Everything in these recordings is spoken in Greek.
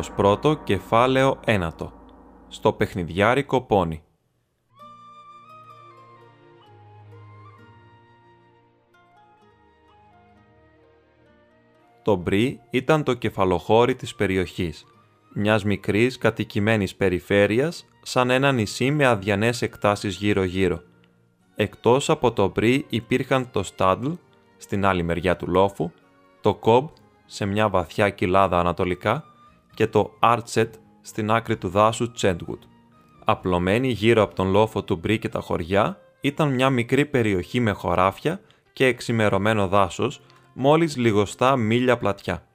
Μέρος πρώτο, κεφάλαιο ένατο. Στο παιχνιδιάρικο πόνι. Το Μπρι ήταν το κεφαλοχώρι της περιοχής, μιας μικρής κατοικημένης περιφέρειας, σαν ένα νησί με αδιανές εκτάσεις γύρω-γύρω. Εκτός από το Μπρι υπήρχαν το Στάντλ, στην άλλη μεριά του λόφου, το Κόμπ, σε μια βαθιά κοιλάδα ανατολικά, και το Άρτσετ στην άκρη του δάσου Τσέντγουτ. Απλωμένη γύρω από τον λόφο του Μπρί και τα χωριά, ήταν μια μικρή περιοχή με χωράφια και εξημερωμένο δάσος, μόλις λιγοστά μίλια πλατιά.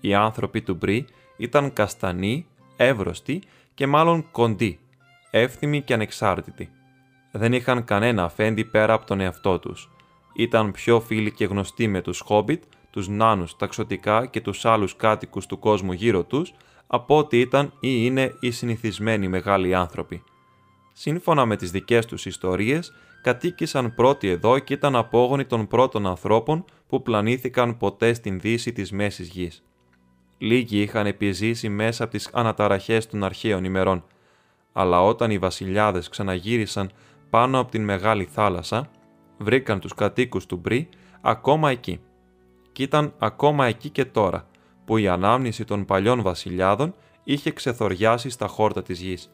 Οι άνθρωποι του Μπρί ήταν καστανοί, εύρωστοι και μάλλον κοντοί, εύθυμοι και ανεξάρτητοι. Δεν είχαν κανένα αφέντη πέρα από τον εαυτό τους. Ήταν πιο φίλοι και γνωστοί με τους Χόμπιτ τους νάνους, τα ξωτικά και τους άλλους κάτοικους του κόσμου γύρω τους, από ότι ήταν ή είναι οι συνηθισμένοι μεγάλοι άνθρωποι. Σύμφωνα με τις δικές τους ιστορίες, κατοίκησαν πρώτοι εδώ και ήταν απόγονοι των πρώτων ανθρώπων που πλανήθηκαν ποτέ στην δύση της Μέσης Γης. Λίγοι είχαν επιζήσει μέσα από τις αναταραχές των αρχαίων ημερών, αλλά όταν οι βασιλιάδες ξαναγύρισαν πάνω από την Μεγάλη Θάλασσα, βρήκαν τους κατοίκους του Μπρι ακόμα εκεί και ήταν ακόμα εκεί και τώρα, που η ανάμνηση των παλιών βασιλιάδων είχε ξεθοριάσει στα χόρτα της γης.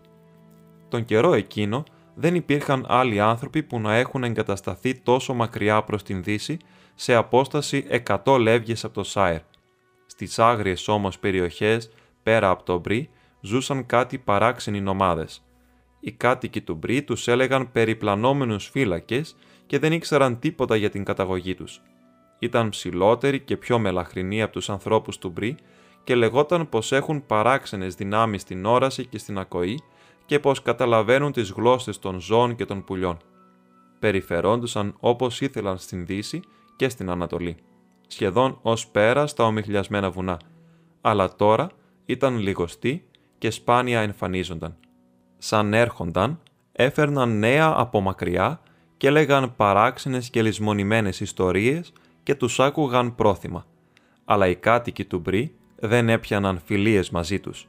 Τον καιρό εκείνο δεν υπήρχαν άλλοι άνθρωποι που να έχουν εγκατασταθεί τόσο μακριά προς την Δύση σε απόσταση 100 λεύγες από το Σάιρ. Στις άγριες όμως περιοχές, πέρα από το Μπρι, ζούσαν κάτι παράξενοι νομάδες. Οι κάτοικοι του Μπρι τους έλεγαν περιπλανόμενους φύλακες και δεν ήξεραν τίποτα για την καταγωγή τους ήταν ψηλότεροι και πιο μελαχρινοί από τους ανθρώπους του Μπρι και λεγόταν πως έχουν παράξενες δυνάμεις στην όραση και στην ακοή και πως καταλαβαίνουν τις γλώσσες των ζώων και των πουλιών. Περιφερόντουσαν όπως ήθελαν στην Δύση και στην Ανατολή, σχεδόν ως πέρα στα ομιχλιασμένα βουνά, αλλά τώρα ήταν λιγοστοί και σπάνια εμφανίζονταν. Σαν έρχονταν, έφερναν νέα από μακριά και έλεγαν παράξενες και λησμονημένες ιστορίες και τους άκουγαν πρόθυμα, αλλά οι κάτοικοι του Μπρι δεν έπιαναν φιλίες μαζί τους.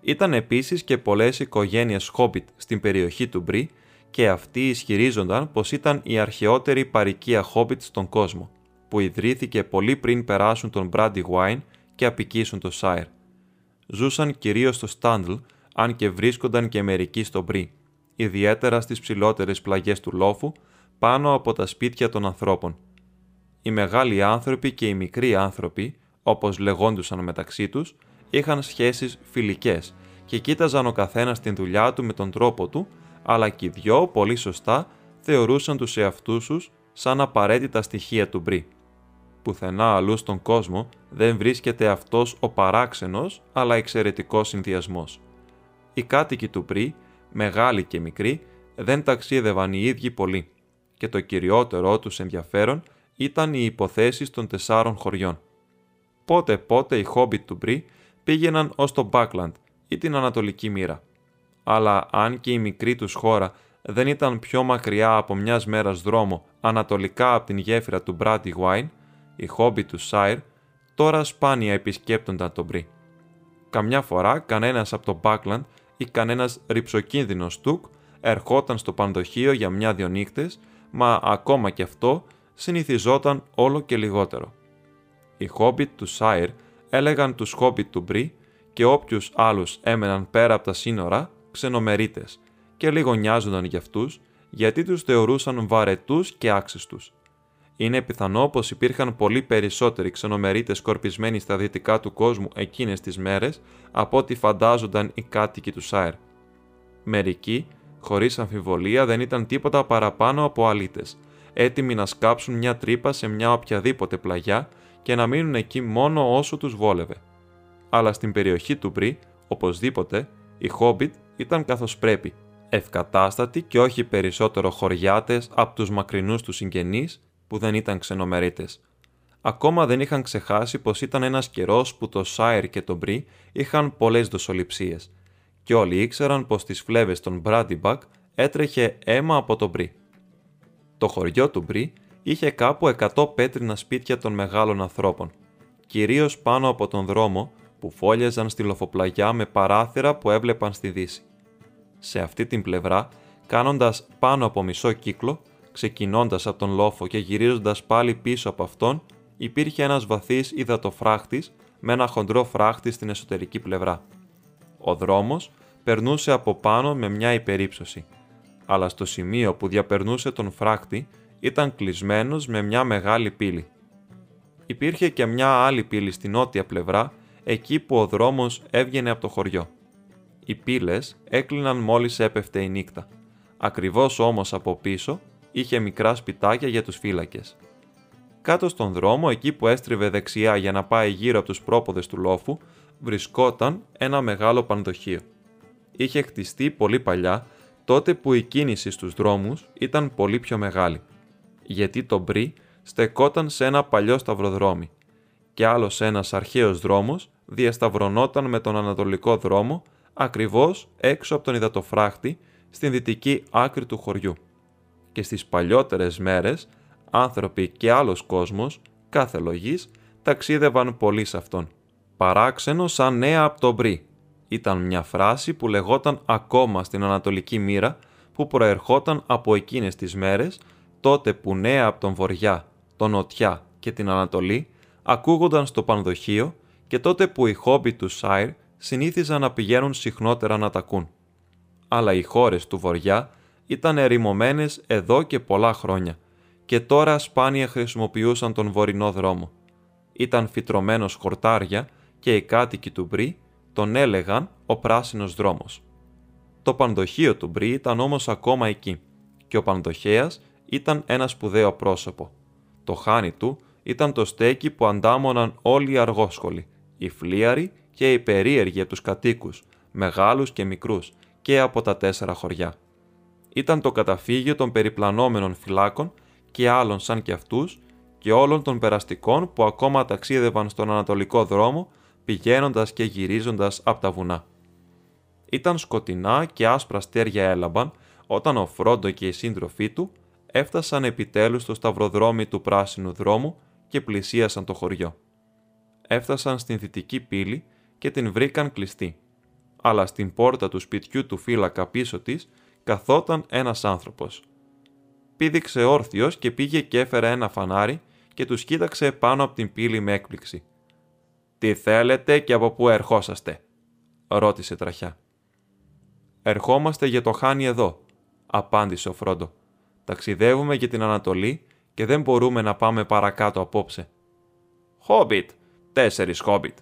Ήταν επίσης και πολλές οικογένειες Χόμπιτ στην περιοχή του Μπρι και αυτοί ισχυρίζονταν πως ήταν η αρχαιότερη παροικία Χόμπιτ στον κόσμο, που ιδρύθηκε πολύ πριν περάσουν τον Wine και απικήσουν το Σάιρ. Ζούσαν κυρίως στο Στάντλ, αν και βρίσκονταν και μερικοί στο Μπρι, ιδιαίτερα στις ψηλότερες πλαγιές του λόφου, πάνω από τα σπίτια των ανθρώπων, οι μεγάλοι άνθρωποι και οι μικροί άνθρωποι, όπως λεγόντουσαν μεταξύ τους, είχαν σχέσεις φιλικές και κοίταζαν ο καθένας την δουλειά του με τον τρόπο του, αλλά και οι δυο, πολύ σωστά, θεωρούσαν τους εαυτούς τους σαν απαραίτητα στοιχεία του Μπρι. Πουθενά αλλού στον κόσμο δεν βρίσκεται αυτός ο παράξενος αλλά εξαιρετικός συνδυασμός. Οι κάτοικοι του Μπρι, μεγάλοι και μικροί, δεν ταξίδευαν οι ίδιοι πολύ και το κυριότερό τους ενδιαφέρον ήταν οι υποθέσεις των τεσσάρων χωριών. Πότε πότε οι χόμπιτ του Μπρι πήγαιναν ως το Μπάκλαντ ή την Ανατολική Μοίρα. Αλλά αν και η μικρή τους χώρα δεν ήταν πιο μακριά από μιας μέρας δρόμο ανατολικά από την γέφυρα του Μπράτι Γουάιν, οι χόμπιτ του Σάιρ τώρα σπάνια επισκέπτονταν τον Μπρι. Καμιά φορά κανένας από το Μπάκλαντ ή κανένας ρηψοκίνδυνος τουκ ερχόταν στο πανδοχείο για μια-δυο νύχτες, μα ακόμα και αυτό συνηθιζόταν όλο και λιγότερο. Οι χόμπιτ του Σάιρ έλεγαν τους χόμπιτ του Μπρι και όποιους άλλους έμεναν πέρα από τα σύνορα ξενομερίτες και λίγο νοιάζονταν για αυτούς γιατί τους θεωρούσαν βαρετούς και άξιστους. Είναι πιθανό πως υπήρχαν πολύ περισσότεροι ξενομερίτες σκορπισμένοι στα δυτικά του κόσμου εκείνες τις μέρες από ό,τι φαντάζονταν οι κάτοικοι του Σάιρ. Μερικοί Χωρίς αμφιβολία δεν ήταν τίποτα παραπάνω από αλήτες, έτοιμοι να σκάψουν μια τρύπα σε μια οποιαδήποτε πλαγιά και να μείνουν εκεί μόνο όσο τους βόλευε. Αλλά στην περιοχή του Μπρι, οπωσδήποτε, οι Χόμπιτ ήταν καθώς πρέπει, ευκατάστατοι και όχι περισσότερο χωριάτες από τους μακρινούς τους συγγενείς που δεν ήταν ξενομερίτες. Ακόμα δεν είχαν ξεχάσει πως ήταν ένας καιρός που το Σάιρ και το Μπρι είχαν πολλές δοσοληψίες, και όλοι ήξεραν πως στι φλέβες των Μπράντιμπακ έτρεχε αίμα από το Μπρι. Το χωριό του Μπρι είχε κάπου 100 πέτρινα σπίτια των μεγάλων ανθρώπων, κυρίως πάνω από τον δρόμο που φόλιαζαν στη λοφοπλαγιά με παράθυρα που έβλεπαν στη δύση. Σε αυτή την πλευρά, κάνοντας πάνω από μισό κύκλο, ξεκινώντας από τον λόφο και γυρίζοντας πάλι πίσω από αυτόν, υπήρχε ένας βαθύς υδατοφράχτης με ένα χοντρό φράχτη στην εσωτερική πλευρά. Ο δρόμος περνούσε από πάνω με μια υπερύψωση, αλλά στο σημείο που διαπερνούσε τον φράχτη ήταν κλεισμένος με μια μεγάλη πύλη. Υπήρχε και μια άλλη πύλη στη νότια πλευρά, εκεί που ο δρόμος έβγαινε από το χωριό. Οι πύλες έκλειναν μόλις έπεφτε η νύχτα. Ακριβώς όμως από πίσω είχε μικρά σπιτάκια για τους φύλακες. Κάτω στον δρόμο, εκεί που έστριβε δεξιά για να πάει γύρω από τους πρόποδες του λόφου, βρισκόταν ένα μεγάλο πανδοχείο. Είχε χτιστεί πολύ παλιά, τότε που η κίνηση στους δρόμους ήταν πολύ πιο μεγάλη, γιατί το μπρι στεκόταν σε ένα παλιό σταυροδρόμι και άλλος ένας αρχαίος δρόμος διασταυρωνόταν με τον ανατολικό δρόμο ακριβώς έξω από τον υδατοφράχτη στην δυτική άκρη του χωριού. Και στις παλιότερες μέρες άνθρωποι και άλλος κόσμος, κάθε λογής, ταξίδευαν πολύ σε αυτόν. Παράξενο σαν νέα από το μπρι. Ήταν μια φράση που λεγόταν ακόμα στην Ανατολική μοίρα που προερχόταν από εκείνες τις μέρες τότε που νέα από τον Βοριά, τον Νοτιά και την Ανατολή ακούγονταν στο πανδοχείο και τότε που οι χόμπι του Σάιρ συνήθιζαν να πηγαίνουν συχνότερα να τα ακούν. Αλλά οι χώρες του Βοριά ήταν ερημωμένες εδώ και πολλά χρόνια και τώρα σπάνια χρησιμοποιούσαν τον βορεινό δρόμο. Ήταν φυτρωμένος χορτάρια και οι κάτοικοι του Μπρι τον έλεγαν ο πράσινος δρόμος. Το πανδοχείο του Μπρι ήταν όμως ακόμα εκεί και ο πανδοχέας ήταν ένα σπουδαίο πρόσωπο. Το χάνι του ήταν το στέκι που αντάμωναν όλοι οι αργόσχολοι, οι φλίαροι και οι περίεργοι από τους κατοίκους, μεγάλους και μικρούς, και από τα τέσσερα χωριά. Ήταν το καταφύγιο των περιπλανόμενων φυλάκων και άλλων σαν και αυτούς και όλων των περαστικών που ακόμα ταξίδευαν στον ανατολικό δρόμο πηγαίνοντας και γυρίζοντας από τα βουνά. Ήταν σκοτεινά και άσπρα στέρια έλαμπαν όταν ο Φρόντο και οι σύντροφοί του έφτασαν επιτέλους στο σταυροδρόμι του πράσινου δρόμου και πλησίασαν το χωριό. Έφτασαν στην δυτική πύλη και την βρήκαν κλειστή. Αλλά στην πόρτα του σπιτιού του φύλακα πίσω της καθόταν ένας άνθρωπος – πήδηξε όρθιος και πήγε και έφερε ένα φανάρι και τους κοίταξε πάνω από την πύλη με έκπληξη. «Τι θέλετε και από πού ερχόσαστε» ρώτησε τραχιά. «Ερχόμαστε για το χάνι εδώ», απάντησε ο Φρόντο. «Ταξιδεύουμε για την Ανατολή και δεν μπορούμε να πάμε παρακάτω απόψε». «Χόμπιτ, τέσσερις χόμπιτ.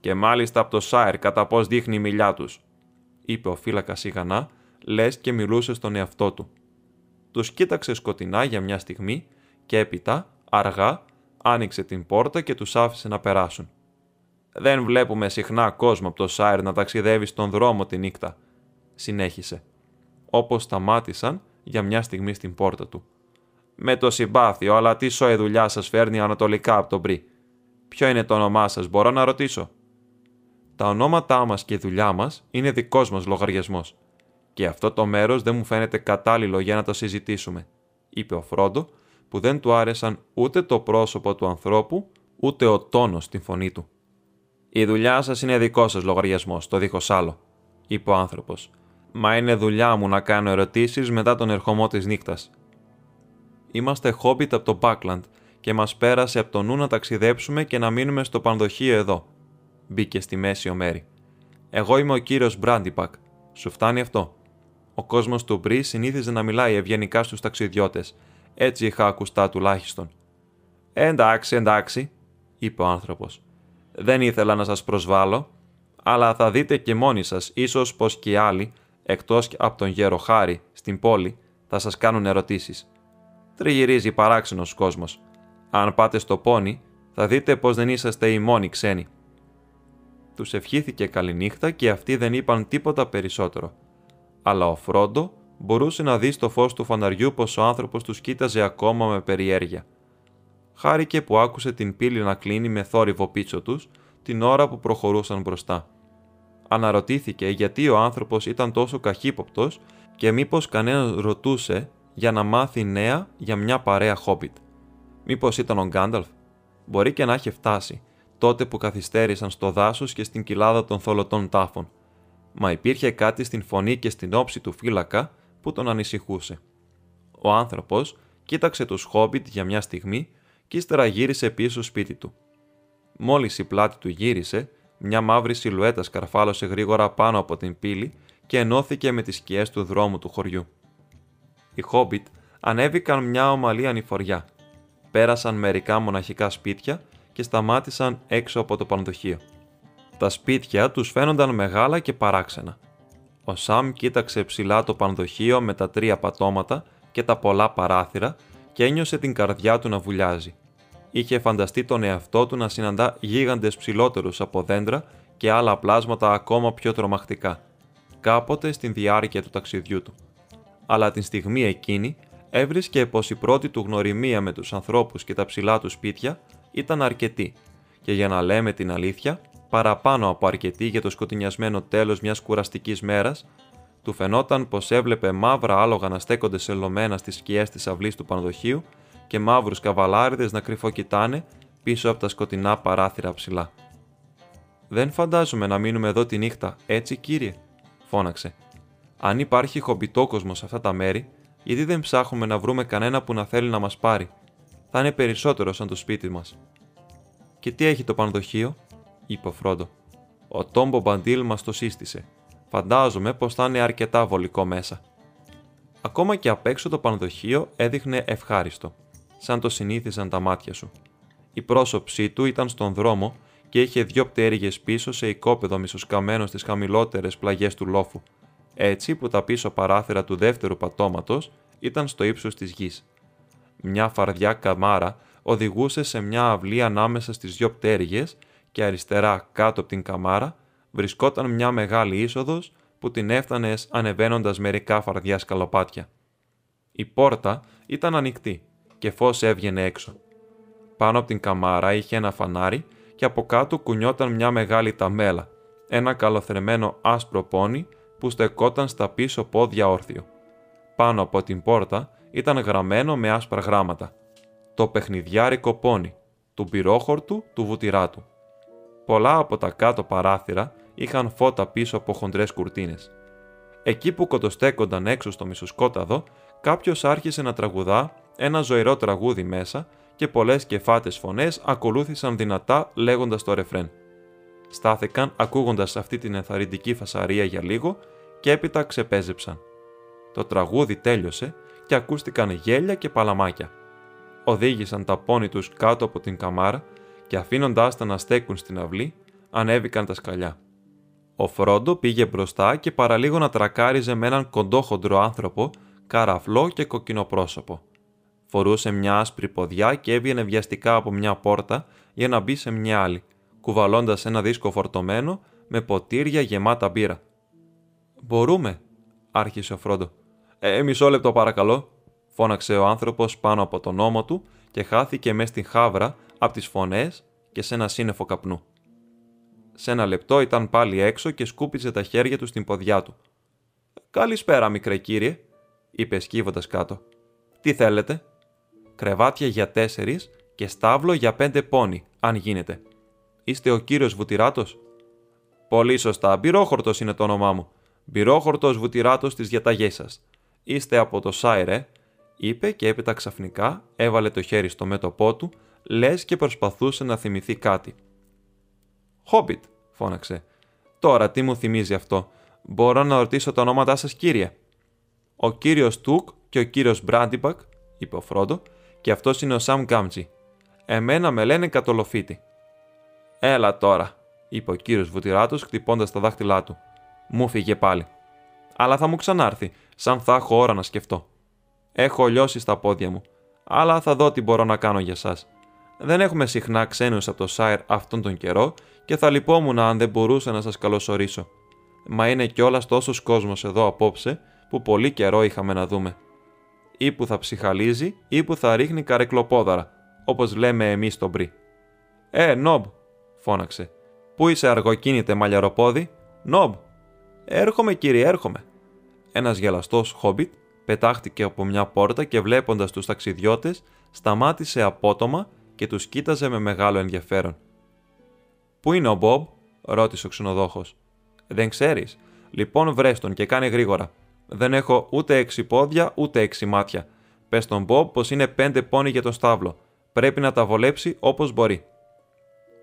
Και μάλιστα από το Σάιρ κατά πώς δείχνει η μιλιά τους», είπε ο φύλακας σιγανά, λες και μιλούσε στον εαυτό του τους κοίταξε σκοτεινά για μια στιγμή και έπειτα, αργά, άνοιξε την πόρτα και τους άφησε να περάσουν. «Δεν βλέπουμε συχνά κόσμο από το Σάιρ να ταξιδεύει στον δρόμο τη νύχτα», συνέχισε, όπως σταμάτησαν για μια στιγμή στην πόρτα του. «Με το συμπάθειο, αλλά τι σοε δουλειά σας φέρνει ανατολικά από τον Μπρι. Ποιο είναι το όνομά σας, μπορώ να ρωτήσω». «Τα ονόματά μας και η δουλειά μας είναι δικός μας λογαριασμός», και αυτό το μέρος δεν μου φαίνεται κατάλληλο για να το συζητήσουμε, είπε ο Φρόντο, που δεν του άρεσαν ούτε το πρόσωπο του ανθρώπου, ούτε ο τόνος στην φωνή του. Η δουλειά σας είναι δικό σας λογαριασμός, το δίχως άλλο, είπε ο άνθρωπος. Μα είναι δουλειά μου να κάνω ερωτήσεις μετά τον ερχομό της νύχτας. Είμαστε χόμπιτ από το Μπάκλαντ και μας πέρασε από το νου να ταξιδέψουμε και να μείνουμε στο πανδοχείο εδώ. Μπήκε στη μέση ο Μέρι. Εγώ είμαι ο κύριος Μπράντιπακ. Σου φτάνει αυτό; Ο κόσμος του Μπρι συνήθιζε να μιλάει ευγενικά στους ταξιδιώτες. Έτσι είχα ακουστά τουλάχιστον. Εντάξει, εντάξει, είπε ο άνθρωπος. Δεν ήθελα να σας προσβάλλω, αλλά θα δείτε και μόνοι σας, ίσως πως και οι άλλοι, Εκτός από τον γέρο Χάρη στην πόλη, θα σας κάνουν ερωτήσεις. Τριγυρίζει παράξενος κόσμος. Αν πάτε στο πόνι, θα δείτε πως δεν είσαστε οι μόνοι ξένοι. Τους ευχήθηκε καληνύχτα και αυτοί δεν είπαν τίποτα περισσότερο. Αλλά ο Φρόντο μπορούσε να δει στο φως του φαναριού πως ο άνθρωπος τους κοίταζε ακόμα με περιέργεια. Χάρηκε που άκουσε την πύλη να κλείνει με θόρυβο πίσω τους την ώρα που προχωρούσαν μπροστά. Αναρωτήθηκε γιατί ο άνθρωπος ήταν τόσο καχύποπτος και μήπως κανένα ρωτούσε για να μάθει νέα για μια παρέα χόμπιτ. Μήπως ήταν ο Γκάνταλφ; Μπορεί και να είχε φτάσει, τότε που καθυστέρησαν στο δάσος και στην κοιλάδα των θολωτών τάφων. Μα υπήρχε κάτι στην φωνή και στην όψη του φύλακα που τον ανησυχούσε. Ο άνθρωπος κοίταξε τους χόμπιτ για μια στιγμή και ύστερα γύρισε πίσω στο σπίτι του. Μόλις η πλάτη του γύρισε, μια μαύρη σιλουέτα σκαρφάλωσε γρήγορα πάνω από την πύλη και ενώθηκε με τις σκιές του δρόμου του χωριού. Οι Χόμπιτ ανέβηκαν μια ομαλή ανηφοριά. Πέρασαν μερικά μοναχικά σπίτια και σταμάτησαν έξω από το πανδοχείο. Τα σπίτια τους φαίνονταν μεγάλα και παράξενα. Ο Σαμ κοίταξε ψηλά το πανδοχείο με τα τρία πατώματα και τα πολλά παράθυρα και ένιωσε την καρδιά του να βουλιάζει. Είχε φανταστεί τον εαυτό του να συναντά γίγαντες ψηλότερους από δέντρα και άλλα πλάσματα ακόμα πιο τρομακτικά, κάποτε στην διάρκεια του ταξιδιού του. Αλλά την στιγμή εκείνη έβρισκε πως η πρώτη του γνωριμία με τους ανθρώπους και τα ψηλά του σπίτια ήταν αρκετή και για να λέμε την αλήθεια, παραπάνω από αρκετή για το σκοτεινιασμένο τέλος μιας κουραστικής μέρας, του φαινόταν πως έβλεπε μαύρα άλογα να στέκονται σελωμένα στις σκιές της αυλής του πανδοχείου και μαύρους καβαλάριδες να κρυφοκοιτάνε πίσω από τα σκοτεινά παράθυρα ψηλά. «Δεν φαντάζομαι να μείνουμε εδώ τη νύχτα, έτσι κύριε», φώναξε. «Αν υπάρχει χομπιτόκοσμο σε αυτά τα μέρη, γιατί δεν ψάχνουμε να βρούμε κανένα που να θέλει να μας πάρει. Θα είναι περισσότερο σαν το σπίτι μας». «Και τι έχει το πανδοχείο», είπε ο Φρόντο. «Ο Τόμπο Μπαντήλ μας το σύστησε. Φαντάζομαι πως θα είναι αρκετά βολικό μέσα». Ακόμα και απ' έξω το πανδοχείο έδειχνε ευχάριστο σαν το συνήθιζαν τα μάτια σου. Η πρόσωψή του ήταν στον δρόμο και είχε δυο πτέρυγες πίσω σε οικόπεδο μισοσκαμμένο στις χαμηλότερες πλαγιές του λόφου, έτσι που τα πίσω παράθυρα του δεύτερου πατώματος ήταν στο ύψος της γης. Μια φαρδιά καμάρα οδηγούσε σε μια αυλή ανάμεσα στις δυο πτέρυγες και αριστερά κάτω από την καμάρα βρισκόταν μια μεγάλη είσοδος που την έφτανε ανεβαίνοντας μερικά φαρδιά σκαλοπάτια. Η πόρτα ήταν ανοιχτή και φως έβγαινε έξω. Πάνω από την καμάρα είχε ένα φανάρι και από κάτω κουνιόταν μια μεγάλη ταμέλα, ένα καλοθρεμένο άσπρο πόνι που στεκόταν στα πίσω πόδια όρθιο. Πάνω από την πόρτα ήταν γραμμένο με άσπρα γράμματα. Το παιχνιδιάρικο πόνι, του πυρόχορτου του βουτυράτου. Πολλά από τα κάτω παράθυρα είχαν φώτα πίσω από χοντρές κουρτίνες. Εκεί που κοτοστέκονταν έξω στο μισοσκόταδο, κάποιος άρχισε να τραγουδά ένα ζωηρό τραγούδι μέσα και πολλές κεφάτες φωνές ακολούθησαν δυνατά λέγοντας το ρεφρέν. Στάθηκαν ακούγοντας αυτή την ενθαρρυντική φασαρία για λίγο και έπειτα ξεπέζεψαν. Το τραγούδι τέλειωσε και ακούστηκαν γέλια και παλαμάκια. Οδήγησαν τα πόνι τους κάτω από την καμάρα και αφήνοντάς τα να στέκουν στην αυλή, ανέβηκαν τα σκαλιά. Ο Φρόντο πήγε μπροστά και παραλίγο να τρακάριζε με έναν κοντόχοντρο άνθρωπο, καραφλό και κοκκινοπρόσωπο. Φορούσε μια άσπρη ποδιά και έβγαινε βιαστικά από μια πόρτα για να μπει σε μια άλλη, κουβαλώντας ένα δίσκο φορτωμένο με ποτήρια γεμάτα μπύρα. Μπορούμε, άρχισε ο Φρόντο. Ε, μισό λεπτό παρακαλώ, φώναξε ο άνθρωπος πάνω από τον ώμο του και χάθηκε μες στην χάβρα από τις φωνές και σε ένα σύννεφο καπνού. Σε ένα λεπτό ήταν πάλι έξω και σκούπιζε τα χέρια του στην ποδιά του. Καλησπέρα, μικρέ κύριε, είπε σκύβοντας κάτω. Τι θέλετε, κρεβάτια για τέσσερις και στάβλο για πέντε πόνι, αν γίνεται. Είστε ο κύριος Βουτυράτος; Πολύ σωστά, Μπυρόχορτος είναι το όνομά μου. Μπυρόχορτος Βουτυράτος της διαταγής σας. Είστε από το Σάιρε, είπε και έπειτα ξαφνικά έβαλε το χέρι στο μέτωπό του, λες και προσπαθούσε να θυμηθεί κάτι. Χόμπιτ, φώναξε. Τώρα τι μου θυμίζει αυτό; Μπορώ να ρωτήσω τα ονόματά σας, κύριε. Ο κύριος Τουκ και ο κύριος Μπράντιμπακ, είπε ο Φρόντο, και αυτός είναι ο Σαμ Γκάμτζι. Εμένα με λένε κατολοφίτη. Έλα τώρα, είπε ο κύριος Βουτυράτος χτυπώντας τα δάχτυλά του. Μου φύγε πάλι. Αλλά θα μου ξανάρθει, σαν θα έχω ώρα να σκεφτώ. Έχω λιώσει στα πόδια μου, αλλά θα δω τι μπορώ να κάνω για σας. Δεν έχουμε συχνά ξένους από το Σάιρ αυτόν τον καιρό και θα λυπόμουν αν δεν μπορούσα να σας καλωσορίσω. Μα είναι κιόλας τόσος κόσμος εδώ απόψε που πολύ καιρό είχαμε να δούμε. Ή που θα ψυχαλίζει ή που θα ρίχνει καρεκλοπόδαρα, όπως λέμε εμείς στον Μπρι. «Ε, Νόμπ», φώναξε. «Πού είσαι αργοκίνητε μαλλιαροπόδι» «Νόμπ». «Έρχομαι κύριε, έρχομαι». Ένας γελαστός χόμπιτ πετάχτηκε από μια πόρτα και βλέποντας τους ταξιδιώτες σταμάτησε απότομα και τους κοίταζε με μεγάλο ενδιαφέρον. «Πού είναι ο Μπομπ» ρώτησε ο ξενοδόχος. «Δεν ξέρεις. Λοιπόν βρες τον και κάνε γρήγορα. Δεν έχω ούτε έξι πόδια ούτε έξι μάτια. Πες στον Μπομπ πως είναι πέντε πόνοι για τον στάβλο. Πρέπει να τα βολέψει όπως μπορεί.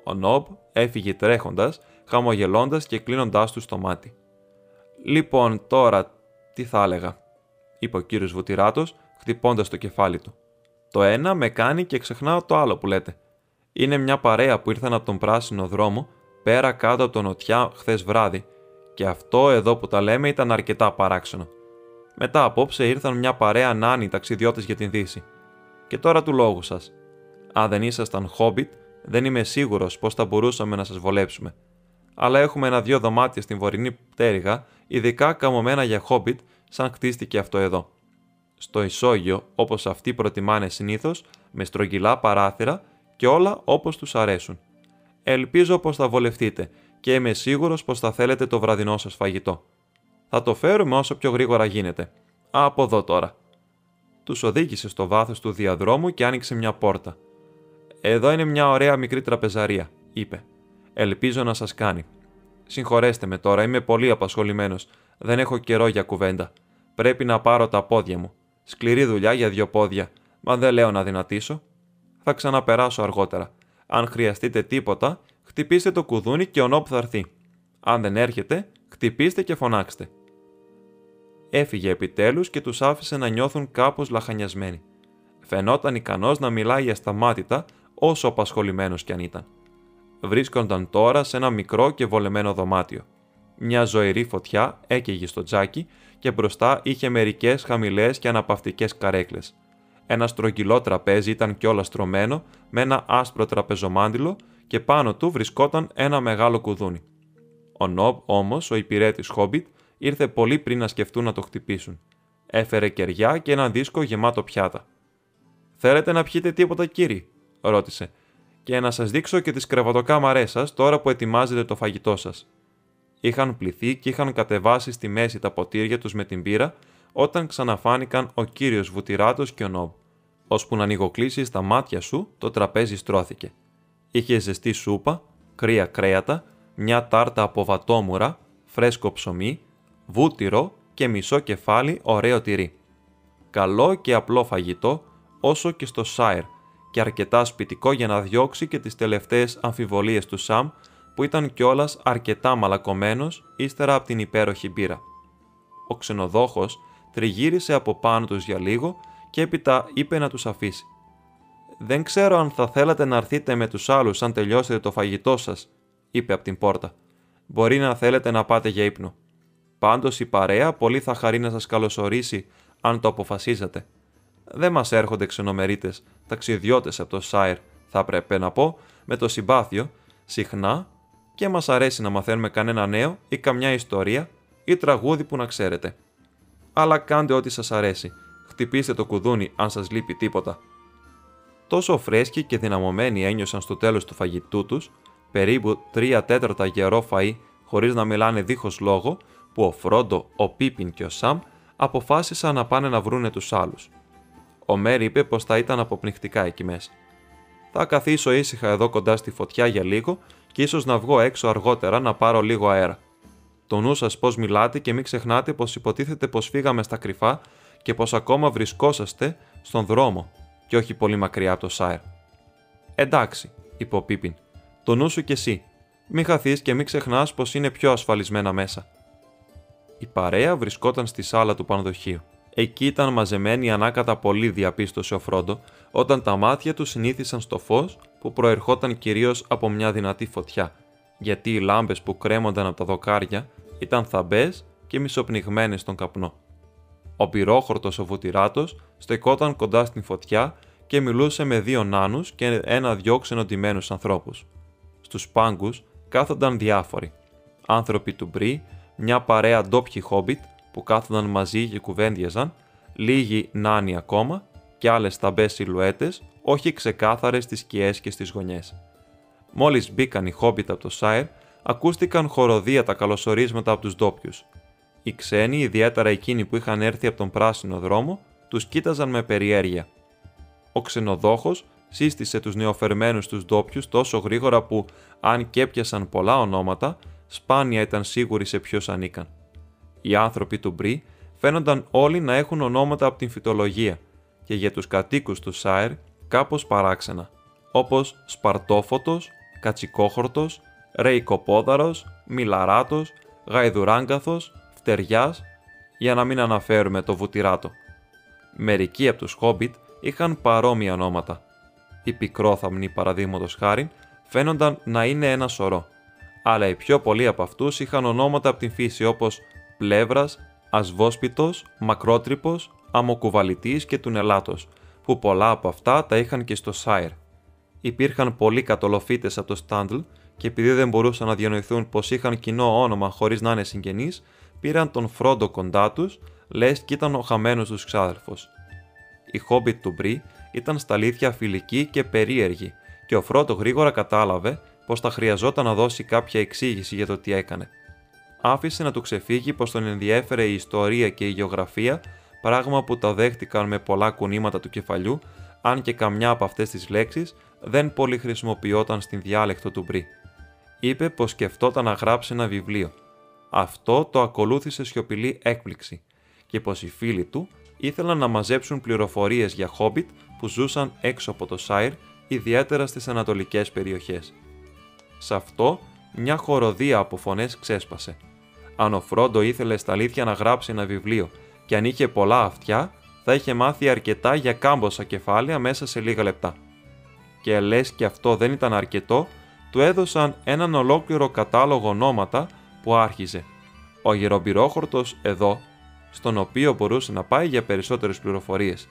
Ο Νόμπ έφυγε τρέχοντας, χαμογελώντας και κλείνοντάς τους το μάτι. Λοιπόν, τώρα τι θα έλεγα, είπε ο κύριος Βουτυράτος, χτυπώντας το κεφάλι του. Το ένα με κάνει και ξεχνάω το άλλο που λέτε. Είναι μια παρέα που ήρθαν από τον πράσινο δρόμο πέρα κάτω από τον νοτιά χθες βράδυ, και αυτό εδώ που τα λέμε ήταν αρκετά παράξενο. Μετά απόψε ήρθαν μια παρέα νάνοι ταξιδιώτες για την Δύση. Και τώρα του λόγου σας. Αν δεν ήσασταν χόμπιτ, δεν είμαι σίγουρος πώς θα μπορούσαμε να σας βολέψουμε. Αλλά έχουμε ένα-δυο δωμάτια στην βορεινή πτέρυγα, ειδικά καμωμένα για χόμπιτ, σαν κτίστηκε αυτό εδώ. Στο ισόγειο, όπως αυτοί προτιμάνε συνήθως, με στρογγυλά παράθυρα και όλα όπως τους αρέσουν. Ελπίζω πως θα βολευτείτε και είμαι σίγουρος πως θα θέλετε το βραδινό σας φαγητό. Θα το φέρουμε όσο πιο γρήγορα γίνεται. Από εδώ τώρα. Τους οδήγησε στο βάθος του διαδρόμου και άνοιξε μια πόρτα. Εδώ είναι μια ωραία μικρή τραπεζαρία, είπε. Ελπίζω να σας κάνει. Συγχωρέστε με τώρα, είμαι πολύ απασχολημένος. Δεν έχω καιρό για κουβέντα. Πρέπει να πάρω τα πόδια μου. Σκληρή δουλειά για δύο πόδια, μα δεν λέω να δυνατήσω. Θα ξαναπεράσω αργότερα. Αν χρειαστείτε τίποτα, χτυπήστε το κουδούνι και ο Νόπ θα έρθει. Αν δεν έρχεται, χτυπήστε και φωνάξτε. Έφυγε επιτέλους και τους άφησε να νιώθουν κάπως λαχανιασμένοι. Φαινόταν ικανός να μιλάει ασταμάτητα όσο απασχολημένος κι αν ήταν. Βρίσκονταν τώρα σε ένα μικρό και βολεμένο δωμάτιο. Μια ζωηρή φωτιά έκαιγε στο τζάκι και μπροστά είχε μερικές χαμηλές και αναπαυτικές καρέκλες. Ένα στρογγυλό τραπέζι ήταν κιόλας στρωμένο με ένα άσπρο τραπεζομάντιλο και πάνω του βρισκόταν ένα μεγάλο κουδούνι. Ο Νόμπ όμως, ο υπηρέτης Χόμπιτ, ήρθε πολύ πριν να σκεφτούν να το χτυπήσουν. Έφερε κεριά και ένα δίσκο γεμάτο πιάτα. Θέλετε να πιείτε τίποτα, κύριε, ρώτησε, και να σας δείξω και τις κρεβατοκάμαρές σας τώρα που ετοιμάζετε το φαγητό σας. Είχαν πληθεί και είχαν κατεβάσει στη μέση τα ποτήρια τους με την πύρα όταν ξαναφάνηκαν ο κύριος Βουτυράτος και ο Νόμπ. Ώσπου να ανοιγοκλείσει στα μάτια σου, το τραπέζι στρώθηκε. Είχε ζεστή σούπα, κρύα κρέατα, μια τάρτα από βατόμουρα, φρέσκο ψωμί, βούτυρο και μισό κεφάλι ωραίο τυρί. Καλό και απλό φαγητό όσο και στο Σάιρ και αρκετά σπιτικό για να διώξει και τις τελευταίες αμφιβολίες του Σαμ που ήταν κιόλας αρκετά μαλακωμένος ύστερα από την υπέροχη μπύρα. Ο ξενοδόχος τριγύρισε από πάνω τους για λίγο και έπειτα είπε να τους αφήσει. «Δεν ξέρω αν θα θέλατε να έρθετε με τους άλλους αν τελειώσετε το φαγητό σας», είπε από την πόρτα. «Μπορεί να θέλετε να πάτε για ύπνο». Πάντως η παρέα πολύ θα χαρεί να σας καλωσορίσει αν το αποφασίζετε. Δεν μας έρχονται ξενομερίτες, ταξιδιώτες από το Σάιρ, θα πρέπει να πω, με το συμπάθειο, συχνά και μας αρέσει να μαθαίνουμε κανένα νέο ή καμιά ιστορία ή τραγούδι που να ξέρετε. Αλλά κάντε ό,τι σας αρέσει. Χτυπήστε το κουδούνι αν σας λείπει τίποτα. Τόσο φρέσκοι και δυναμωμένοι ένιωσαν στο τέλος του φαγητού τους, περίπου τρία τέταρτα γερό φαΐ χωρίς να μιλάνε δίχως λόγο, που ο Φρόντο, ο Πίπιν και ο Σαμ αποφάσισαν να πάνε να βρούνε τους άλλους. Ο Μέρι είπε πως θα ήταν αποπνιχτικά εκεί μέσα. Θα καθίσω ήσυχα εδώ κοντά στη φωτιά για λίγο και ίσως να βγω έξω αργότερα να πάρω λίγο αέρα. Το νου σας πώς μιλάτε και μην ξεχνάτε πως υποτίθεται πως φύγαμε στα κρυφά και πως ακόμα βρισκόσαστε στον δρόμο και όχι πολύ μακριά από το Σάιρ. Εντάξει, είπε ο Πίπιν. Το νου σου κι εσύ. Μην χαθείς και μην ξεχνάς πως είναι πιο ασφαλισμένα μέσα. Η παρέα βρισκόταν στη σάλα του πανδοχείου. Εκεί ήταν μαζεμένοι ανάκατα πολύ, διαπίστωσε ο Φρόντο, όταν τα μάτια του συνήθισαν στο φως που προερχόταν κυρίως από μια δυνατή φωτιά, γιατί οι λάμπες που κρέμονταν από τα δοκάρια ήταν θαμπές και μισοπνιγμένες στον καπνό. Ο πυρόχορτος ο βουτυράτος στεκόταν κοντά στην φωτιά και μιλούσε με δύο νάνους και ένα-δυο ξενοτημένους ανθρώπους. Στους πάγκους κάθονταν διάφοροι. Άνθρωποι του Μπρι, μια παρέα ντόπιοι χόμπιτ που κάθονταν μαζί και κουβέντιαζαν, λίγοι νάνοι ακόμα και άλλες ταμπές σιλουέτες, όχι ξεκάθαρες στις σκιές και στις γωνιές. Μόλις μπήκαν οι χόμπιτ από το Σάιρ, ακούστηκαν χοροδία τα καλωσορίσματα από τους ντόπιους. Οι ξένοι, ιδιαίτερα εκείνοι που είχαν έρθει από τον πράσινο δρόμο, τους κοίταζαν με περιέργεια. Ο ξενοδόχος σύστησε τους νεοφερμένους τους ντόπιους τόσο γρήγορα που, αν και έπιασαν πολλά ονόματα, σπάνια ήταν σίγουροι σε ποιος ανήκαν. Οι άνθρωποι του Μπρι φαίνονταν όλοι να έχουν ονόματα από την φυτολογία και για τους κατοίκους του Σάιρ κάπως παράξενα, όπως Σπαρτόφωτος, Κατσικόχορτος, Ρεϊκοπόδαρος, Μιλαράτος, Γαϊδουράγκαθος, Φτεριάς, για να μην αναφέρουμε το Βουτυράτο. Μερικοί από τους Χόμπιτ είχαν παρόμοια ονόματα. Οι πικρόθαμνοι παραδείγματος χάρη φαίνονταν να είναι ένα σωρό, αλλά οι πιο πολλοί από αυτούς είχαν ονόματα από την φύση όπως Πλεύρας, Ασβόσπιτος, Μακρότρυπος, Αμοκουβαλητής και Τουνελάτος, που πολλά από αυτά τα είχαν και στο Σάιρ. Υπήρχαν πολλοί κατολοφίτες από το Στάντλ και επειδή δεν μπορούσαν να διανοηθούν πως είχαν κοινό όνομα χωρίς να είναι συγγενείς, πήραν τον Φρόντο κοντά τους, λες κι ήταν ο χαμένος τους ξάδερφος. Η Χόμπιτ του Μπρι ήταν στα αλήθεια φιλική και περίεργη και ο Φρόντο γρήγορα κατάλαβε πως θα χρειαζόταν να δώσει κάποια εξήγηση για το τι έκανε. Άφησε να του ξεφύγει πως τον ενδιέφερε η ιστορία και η γεωγραφία, πράγμα που τα δέχτηκαν με πολλά κουνήματα του κεφαλιού, αν και καμιά από αυτές τις λέξεις δεν πολύ χρησιμοποιόταν στην διάλεκτο του Μπρι. Είπε πως σκεφτόταν να γράψει ένα βιβλίο. Αυτό το ακολούθησε σιωπηλή έκπληξη και πως οι φίλοι του ήθελαν να μαζέψουν πληροφορίες για χόμπιτ που ζούσαν έξω από το Σάιρ, ιδιαίτερα στις ανατολικές περιοχές. Σε αυτό, μια χοροδία από φωνές ξέσπασε. Αν ο Φρόντο ήθελε στα αλήθεια να γράψει ένα βιβλίο και αν είχε πολλά αυτιά, θα είχε μάθει αρκετά για κάμποσα κεφάλαια μέσα σε λίγα λεπτά. Και λες και αυτό δεν ήταν αρκετό, του έδωσαν έναν ολόκληρο κατάλογο ονόματα που άρχιζε. Ο γερομπυρόχορτος εδώ, στον οποίο μπορούσε να πάει για περισσότερες πληροφορίες.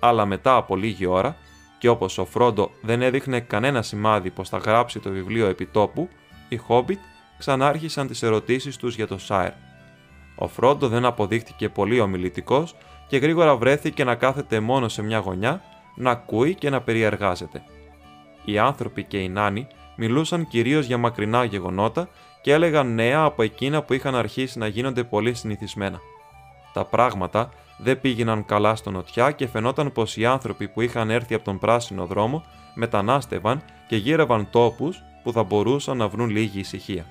Αλλά μετά από λίγη ώρα, και όπως ο Φρόντο δεν έδειχνε κανένα σημάδι πως θα γράψει το βιβλίο επιτόπου, οι Χόμπιτ ξανάρχισαν τις ερωτήσεις τους για το Σάιρ. Ο Φρόντο δεν αποδείχτηκε πολύ ομιλητικός και γρήγορα βρέθηκε να κάθεται μόνο σε μια γωνιά, να ακούει και να περιεργάζεται. Οι άνθρωποι και οι νάνοι μιλούσαν κυρίως για μακρινά γεγονότα και έλεγαν νέα από εκείνα που είχαν αρχίσει να γίνονται πολύ συνηθισμένα. Τα πράγματα δεν πήγαιναν καλά στο νοτιά και φαινόταν πως οι άνθρωποι που είχαν έρθει από τον πράσινο δρόμο μετανάστευαν και γύρευαν τόπους που θα μπορούσαν να βρουν λίγη ησυχία.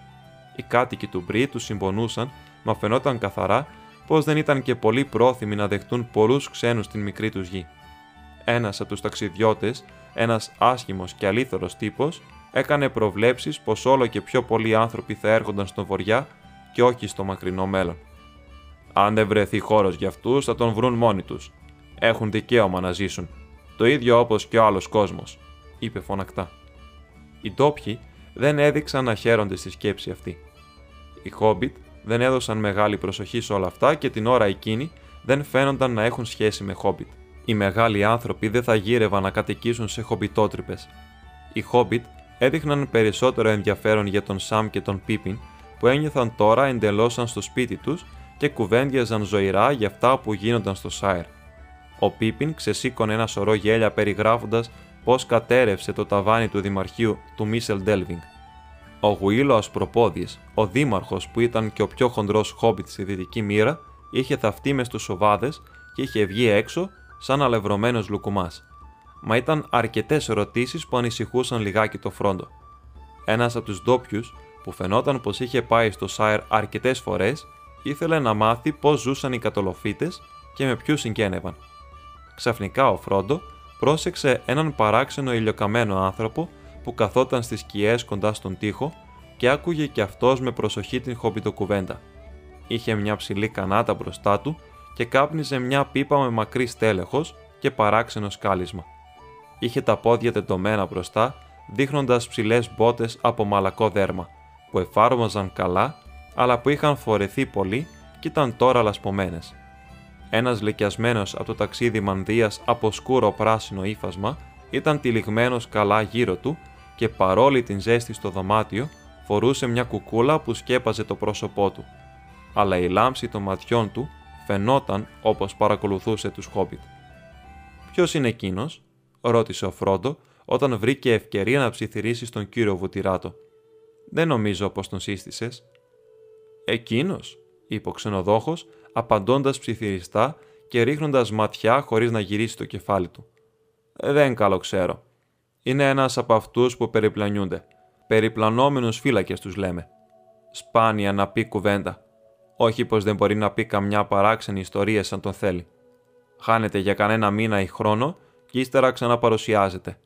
Οι κάτοικοι του Μπρι τους συμπονούσαν, μα φαινόταν καθαρά πως δεν ήταν και πολύ πρόθυμοι να δεχτούν πολλούς ξένους στην μικρή τους γη. Ένας από τους ταξιδιώτες, ένας άσχημος και αλήθωρος τύπος, έκανε προβλέψεις πως όλο και πιο πολλοί άνθρωποι θα έρχονταν στον βοριά και όχι στο μακρινό μέλλον. Αν δεν βρεθεί χώρος για αυτούς, θα τον βρουν μόνοι τους. Έχουν δικαίωμα να ζήσουν. Το ίδιο όπως και ο άλλος κόσμος, είπε φωνακτά. Οι ντόπιοι δεν έδειξαν να χαίρονται στη σκέψη αυτή. Οι Χόμπιτ δεν έδωσαν μεγάλη προσοχή σε όλα αυτά και την ώρα εκείνη δεν φαίνονταν να έχουν σχέση με Χόμπιτ. Οι μεγάλοι άνθρωποι δεν θα γύρευαν να κατοικήσουν σε χομπιτότρυπες. Οι Χόμπιτ έδειχναν περισσότερο ενδιαφέρον για τον Σαμ και τον Πίπιν που ένιωθαν τώρα εντελώσαν στο σπίτι τους και κουβέντιαζαν ζωηρά για αυτά που γίνονταν στο Σάιρ. Ο Πίπιν ξεσήκωνε ένα σωρό γέλια περιγράφοντας πώς κατέρευσε το ταβάνι του δημαρχείου του Μίσελ Ντέλβινγκ. Ο Γουίλος Ασπροπόδη, ο δήμαρχος που ήταν και ο πιο χοντρός χόμπιτ στη δυτική μοίρα, είχε θαυτεί μες στους σοβάδες και είχε βγει έξω σαν αλευρωμένος λουκουμάς. Μα ήταν αρκετές ερωτήσεις που ανησυχούσαν λιγάκι το φρόντο. Ένας από τους ντόπιους, που φαινόταν πως είχε πάει στο Σάιρ αρκετές φορές, ήθελε να μάθει πώς ζούσαν οι κατολοφίτες και με ποιους συγγένευαν. Ξαφνικά ο Φρόντο πρόσεξε έναν παράξενο ηλιοκαμένο άνθρωπο που καθόταν στις σκιές κοντά στον τοίχο και άκουγε κι αυτός με προσοχή την χομπιτοκουβέντα. Είχε μια ψηλή κανάτα μπροστά του και κάπνιζε μια πίπα με μακρύ στέλεχος και παράξενο σκάλισμα. Είχε τα πόδια τεντωμένα μπροστά, δείχνοντας ψηλές μπότες από μαλακό δέρμα, που εφάρμοζαν καλά, αλλά που είχαν φορεθεί πολύ και ήταν τώρα λασπωμένες. Ένας λεκιασμένος από το ταξίδι μανδύας από σκούρο πράσινο ύφασμα ήταν τυλιγμένος καλά γύρω του και παρόλη την ζέστη στο δωμάτιο φορούσε μια κουκούλα που σκέπαζε το πρόσωπό του, αλλά η λάμψη των ματιών του φαινόταν όπως παρακολουθούσε τους Χόμπιτ. «Ποιος είναι εκείνος» ρώτησε ο Φρόντο όταν βρήκε ευκαιρία να ψιθυρίσει στον κύριο Βουτυράτο. «Δεν νομίζω πως τον σύστησες». «Εκείνος» είπε ο ξενοδόχος, απαντώντας ψιθυριστά και ρίχνοντας ματιά χωρίς να γυρίσει το κεφάλι του. «Δεν καλό ξέρω. Είναι ένας από αυτούς που περιπλανιούνται. Περιπλανόμενους φύλακες τους λέμε. Σπάνια να πει κουβέντα. Όχι πως δεν μπορεί να πει καμιά παράξενη ιστορία σαν τον θέλει. Χάνεται για κανένα μήνα ή χρόνο και ύστερα ξαναπαρουσιάζεται.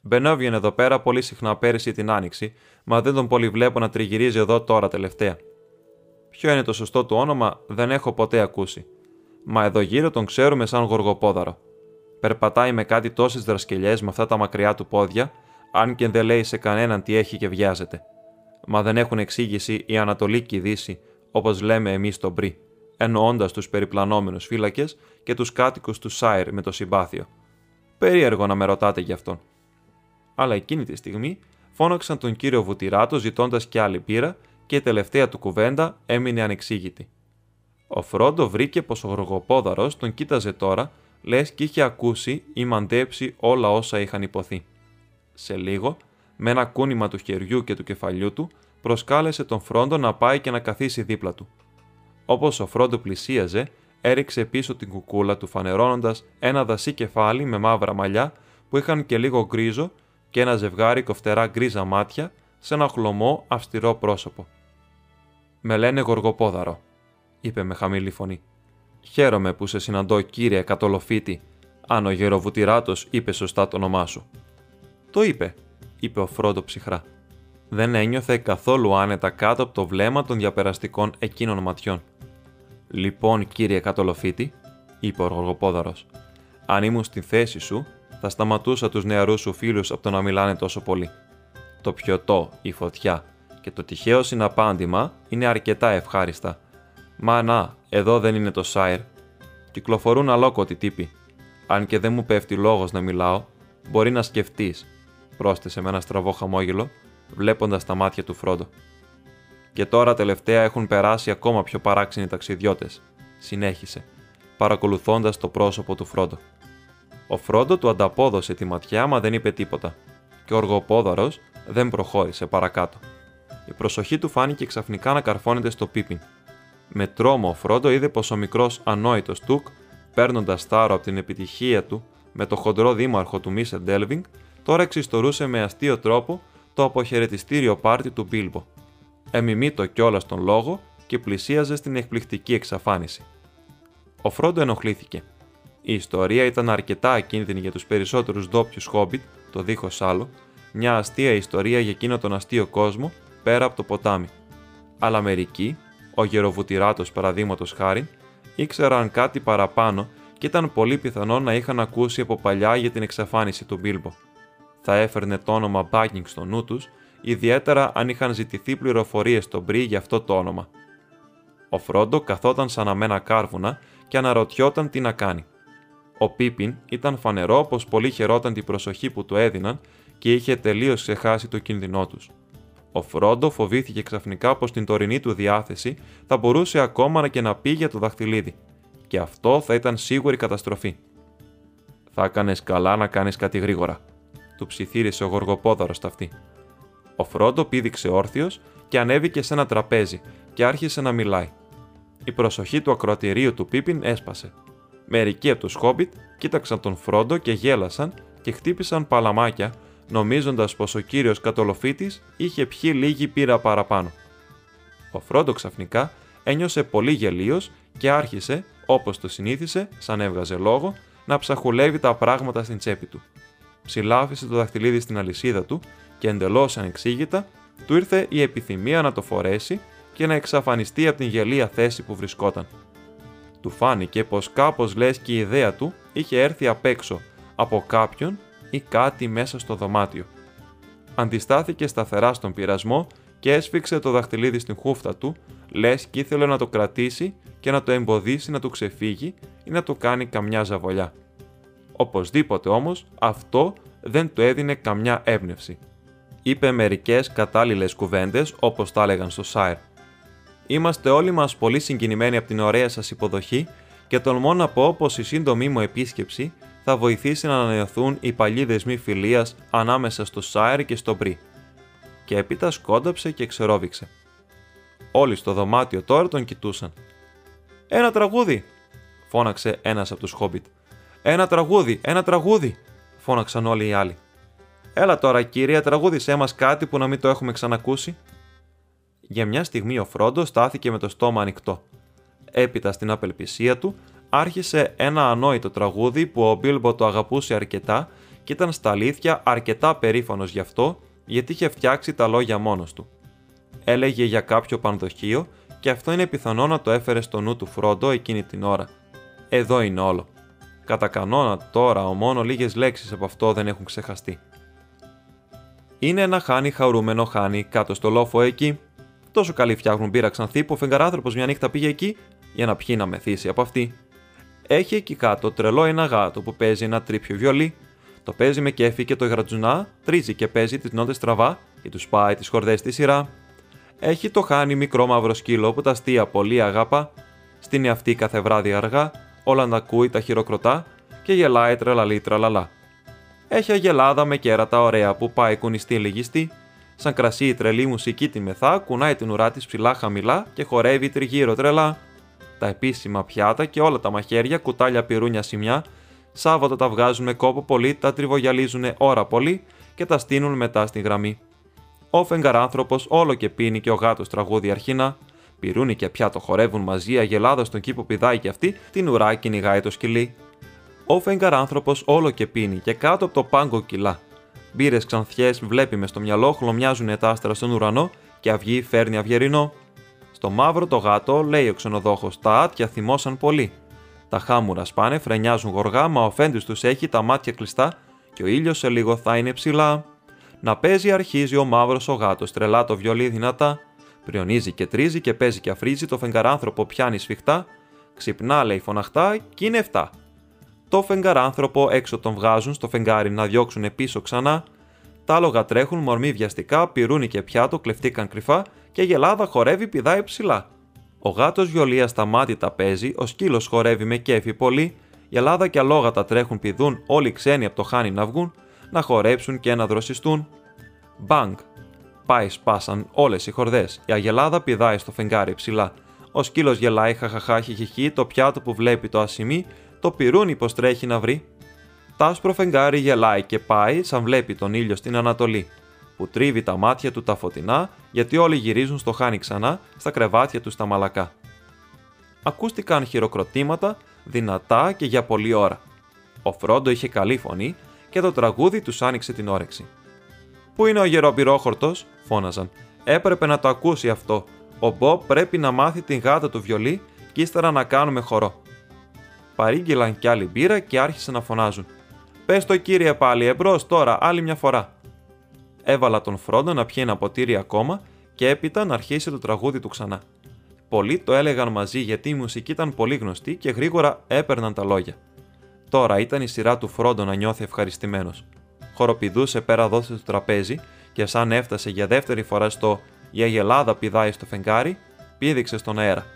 Μπαινόβγαινε εδώ πέρα πολύ συχνά πέρυσι την άνοιξη, μα δεν τον πολύ βλέπω να τριγυρίζει εδώ τώρα τελευταία. Ποιο είναι το σωστό του όνομα, δεν έχω ποτέ ακούσει. Μα εδώ γύρω τον ξέρουμε σαν γοργοπόδαρο. Περπατάει με κάτι τόσες δρασκελιές με αυτά τα μακριά του πόδια, αν και δεν λέει σε κανέναν τι έχει και βιάζεται. Μα δεν έχουν εξήγηση η Ανατολή και η Δύση, όπως λέμε εμείς στον Μπρι, εννοώντας τους περιπλανόμενους φύλακες και τους κάτοικους του Σάιρ με το συμπάθειο. Περίεργο να με ρωτάτε γι' αυτόν. Αλλά εκείνη τη στιγμή φώναξαν τον κύριο Βουτυράτο ζητώντας κι άλλη πύρα και η τελευταία του κουβέντα έμεινε ανεξήγητη. Ο Φρόντο βρήκε πως ο γοργοπόδαρος τον κοίταζε τώρα, λες και είχε ακούσει ή μαντέψει όλα όσα είχαν υποθεί. Σε λίγο, με ένα κούνημα του χεριού και του κεφαλιού του, προσκάλεσε τον Φρόντο να πάει και να καθίσει δίπλα του. Όπως ο Φρόντο πλησίαζε, έριξε πίσω την κουκούλα του φανερώνοντας ένα δασί κεφάλι με μαύρα μαλλιά που είχαν και λίγο γκρίζο και ένα ζευγάρι κοφτερά γκρίζα μάτια σε ένα χλωμό αυστηρό πρόσωπο. Με λένε Γοργοπόδαρο, είπε με χαμηλή φωνή. Χαίρομαι που σε συναντώ, κύριε Κατολοφίτη, αν ο γεροβουτηράτο είπε σωστά το όνομά σου. Το είπε, είπε ο Φρόντο ψυχρά. Δεν ένιωθε καθόλου άνετα κάτω από το βλέμμα των διαπεραστικών εκείνων ματιών. Λοιπόν, κύριε Κατολοφίτη, είπε ο Γοργοπόδαρος, αν ήμουν στη θέση σου, θα σταματούσα τους νεαρούς σου φίλους από το να μιλάνε τόσο πολύ. Το πιωτό, η φωτιά και το τυχαίο συναπάντημα είναι αρκετά ευχάριστα. Μα να, εδώ δεν είναι το Σάιρ. Κυκλοφορούν αλόκοτοι τύποι. Αν και δεν μου πέφτει λόγος να μιλάω, μπορεί να σκεφτείς, πρόσθεσε με ένα στραβό χαμόγελο, βλέποντας τα μάτια του Φρόντο. Και τώρα τελευταία έχουν περάσει ακόμα πιο παράξενοι ταξιδιώτες, συνέχισε, παρακολουθώντας το πρόσωπο του Φρόντο. Ο Φρόντο του ανταπόδωσε τη ματιά, μα δεν είπε τίποτα, και ο οργοπόδαρο δεν προχώρησε παρακάτω. Η προσοχή του φάνηκε ξαφνικά να καρφώνεται στο πίπιν. Με τρόμο ο Φρόντο είδε πως ο μικρός ανόητος Τουκ, παίρνοντας τάρο από την επιτυχία του με το χοντρό δήμαρχο του Μίσερ Ντέλβινγκ, τώρα εξιστορούσε με αστείο τρόπο το αποχαιρετιστήριο πάρτι του Μπίλμπο. Εμιμήτω κιόλας τον λόγο και πλησίαζε στην εκπληκτική εξαφάνιση. Ο Φρόντο ενοχλήθηκε. Η ιστορία ήταν αρκετά ακίνδυνη για τους περισσότερους ντόπιους χόμπιτ, το δίχως άλλο, μια αστεία ιστορία για εκείνο τον αστείο κόσμο πέρα από το ποτάμι. Αλλά μερικοί, ο γεροβουτηράτο παραδείγματος χάρη, ήξεραν κάτι παραπάνω και ήταν πολύ πιθανό να είχαν ακούσει από παλιά για την εξαφάνιση του Μπίλμπο. Θα έφερνε το όνομα Μπάγκινγκ στο νου τους, ιδιαίτερα αν είχαν ζητηθεί πληροφορίες στον Μπρι για αυτό το όνομα. Ο Φρόντο καθόταν σαν αμένα κάρβουνα και αναρωτιόταν τι να κάνει. Ο Πίπιν ήταν φανερό πως πολύ χαιρόταν την προσοχή που του έδιναν και είχε τελείως ξεχάσει το κίνδυνό τους. Ο Φρόντο φοβήθηκε ξαφνικά πως την τωρινή του διάθεση θα μπορούσε ακόμα και να πει για το δαχτυλίδι, και αυτό θα ήταν σίγουρη καταστροφή. Θα έκανες καλά να κάνεις κάτι γρήγορα, του ψιθύρισε ο γοργοπόδαρος αυτή. Ο Φρόντο πήδηξε όρθιος και ανέβηκε σε ένα τραπέζι και άρχισε να μιλάει. Η προσοχή του ακροατηρίου του Πίπιν έσπασε. Μερικοί από τους Χόμπιτ κοίταξαν τον Φρόντο και γέλασαν και χτύπησαν παλαμάκια νομίζοντας πως ο κύριος Κατολοφίτης είχε πιει λίγη πύρα παραπάνω. Ο Φρόντο ξαφνικά ένιωσε πολύ γελίος και άρχισε, όπως το συνήθισε, σαν έβγαζε λόγο, να ψαχουλεύει τα πράγματα στην τσέπη του. Ψηλάφισε το δαχτυλίδι στην αλυσίδα του και εντελώς ανεξήγητα του ήρθε η επιθυμία να το φορέσει και να εξαφανιστεί από την γελία θέση που βρισκόταν. Του φάνηκε πως κάπως λες και η ιδέα του είχε έρθει απ' έξω από κάποιον ή κάτι μέσα στο δωμάτιο. Αντιστάθηκε σταθερά στον πειρασμό και έσφιξε το δαχτυλίδι στην χούφτα του, λες και ήθελε να το κρατήσει και να το εμποδίσει να του ξεφύγει ή να του κάνει καμιά ζαβολιά. Οπωσδήποτε όμως αυτό δεν του έδινε καμιά έμπνευση. Είπε μερικές κατάλληλες κουβέντες όπως τα έλεγαν στο Σάιρ. Είμαστε όλοι μας πολύ συγκινημένοι από την ωραία σας υποδοχή και τολμώ να πω πως η σύντομη μου επίσκεψη θα βοηθήσει να ανανεωθούν οι παλιοί δεσμοί φιλίας ανάμεσα στο Σάιρ και στο Μπρι. Και έπειτα σκόνταψε και ξερόβηξε. Όλοι στο δωμάτιο τώρα τον κοιτούσαν. Ένα τραγούδι! φώναξε ένας από τους Χόμπιτ. Ένα τραγούδι, ένα τραγούδι! φώναξαν όλοι οι άλλοι. Έλα τώρα, κύριε, τραγούδισέ μας κάτι που να μην το έχουμε ξανακούσει. Για μια στιγμή ο Φρόντος στάθηκε με το στόμα ανοιχτό. Έπειτα στην απελπισία του άρχισε ένα ανόητο τραγούδι που ο Μπίλμπο το αγαπούσε αρκετά και ήταν στα αλήθεια αρκετά περήφανος γι' αυτό γιατί είχε φτιάξει τα λόγια μόνος του. Έλεγε για κάποιο πανδοχείο και αυτό είναι πιθανό να το έφερε στο νου του Φρόντο εκείνη την ώρα. Εδώ είναι όλο. Κατά κανόνα τώρα ο μόνο λίγες λέξεις από αυτό δεν έχουν ξεχαστεί. Είναι ένα χάνι χαρούμενο χάνι κάτω στο λόφο εκεί. Τόσο καλή φτιάχνουν μπύρα ξανθή που ο φεγγαράνθρωπος μια νύχτα πήγε εκεί για να πιει να μεθύσει από αυτή. Έχει εκεί κάτω τρελό ένα γάτο που παίζει ένα τρίπιο βιολί. Το παίζει με κέφι και το γρατζουνά τρίζει και παίζει τις νότες στραβά ή τους πάει τις χορδές στη σειρά. Έχει το χάνι μικρό μαύρο σκύλο που τα αστεία πολύ αγάπα. Στην εαυτή κάθε βράδυ αργά, όλα να ακούει τα χειροκροτά και γελάει τρελαλή τραλαλά. Έχει αγελάδα με κέρατα ωραία που πάει κουνιστή λυγιστή. Σαν κρασί η τρελή μουσική τη μεθά, κουνάει την ουρά της ψηλά χαμηλά και χορεύει τριγύρω τρελά. Τα επίσημα πιάτα και όλα τα μαχαίρια, κουτάλια πυρούνια σημιά, Σάββατο τα βγάζουν με κόπο πολύ, τα τριβογιαλίζουν ώρα πολύ και τα στείνουν μετά στη γραμμή. Ο φεγγαράνθρωπο όλο και πίνει και ο γάτος τραγούδι αρχίνα. Πυρούνι και πιάτο χορεύουν μαζί, αγελάδα στον κήπο πηδάει και αυτή, την ουρά κυνηγάει το σκυλί. Ο φεγγαράνθρωπο όλο και πίνει και κάτω από το πάγκο κιλά. Μπύρες ξανθιές βλέπει μες στο μυαλό, χλωμιάζουν τα άστρα στον ουρανό και αυγή φέρνει αυγερινό. Στο μαύρο το γάτο, λέει ο ξενοδόχος, τα άτια θυμώσαν πολύ. Τα χάμουρα σπάνε, φρενιάζουν γοργά, μα ο φέντης τους έχει τα μάτια κλειστά και ο ήλιος σε λίγο θα είναι ψηλά. Να παίζει αρχίζει ο μαύρος ο γάτος, τρελά το βιολί δυνατά. Πριονίζει και τρίζει και παίζει και αφρίζει, το φεγγαράνθρωπο πιάνει σφιχτά. Ξυπνά, λέει φωναχτά, κι είναι 7. Το φεγγαράνθρωπο έξω τον βγάζουν στο φεγγάρι να διώξουν πίσω ξανά. Τα άλογα τρέχουν μορμοί βιαστικά, πυρούνι και πιάτο κλεφτήκαν κρυφά και η γελάδα χορεύει πηδάει ψηλά. Ο γάτος βιολίας στα μάτια τα παίζει, ο σκύλος χορεύει με κέφι πολύ, η Ελλάδα και αλόγατα τρέχουν πηδούν, όλοι ξένοι από το χάνι να βγουν, να χορέψουν και να δροσιστούν. Μπανγκ. Πάει σπάσαν όλες οι χορδές. Η αγελάδα πηδάει στο φεγγάρι ψηλά. Ο σκύλος γελάει χαχαχά χιχιχί, το πιάτο που βλέπει το ασημί, το πυρούνι πως τρέχει να βρει. Τ' άσπρο φεγγάρι γελάει και πάει σαν βλέπει τον ήλιο στην Ανατολή, που τρίβει τα μάτια του τα φωτεινά, γιατί όλοι γυρίζουν στο χάνι ξανά, στα κρεβάτια τους στα μαλακά. Ακούστηκαν χειροκροτήματα, δυνατά και για πολλή ώρα. Ο Φρόντο είχε καλή φωνή και το τραγούδι τους άνοιξε την όρεξη. Πού είναι ο γεροπυρόχορτος, φώναζαν. Έπρεπε να το ακούσει αυτό. Ο Μποb πρέπει να μάθει την γάτα του βιολί και ύστερα να κάνουμε χορό. Παρήγγειλαν κι άλλη μπύρα και άρχισαν να φωνάζουν. Πες το κύριε πάλι, εμπρός τώρα, άλλη μια φορά. Έβαλα τον Φρόντο να πιει ένα ποτήρι ακόμα και έπειτα να αρχίσει το τραγούδι του ξανά. Πολλοί το έλεγαν μαζί γιατί η μουσική ήταν πολύ γνωστή και γρήγορα έπαιρναν τα λόγια. Τώρα ήταν η σειρά του Φρόντο να νιώθει ευχαριστημένος. Χοροπηδούσε πέρα δόθε στο τραπέζι και σαν έφτασε για δεύτερη φορά στο Η Αγελάδα πηδάει στο φεγγάρι, πήδηξε στον αέρα.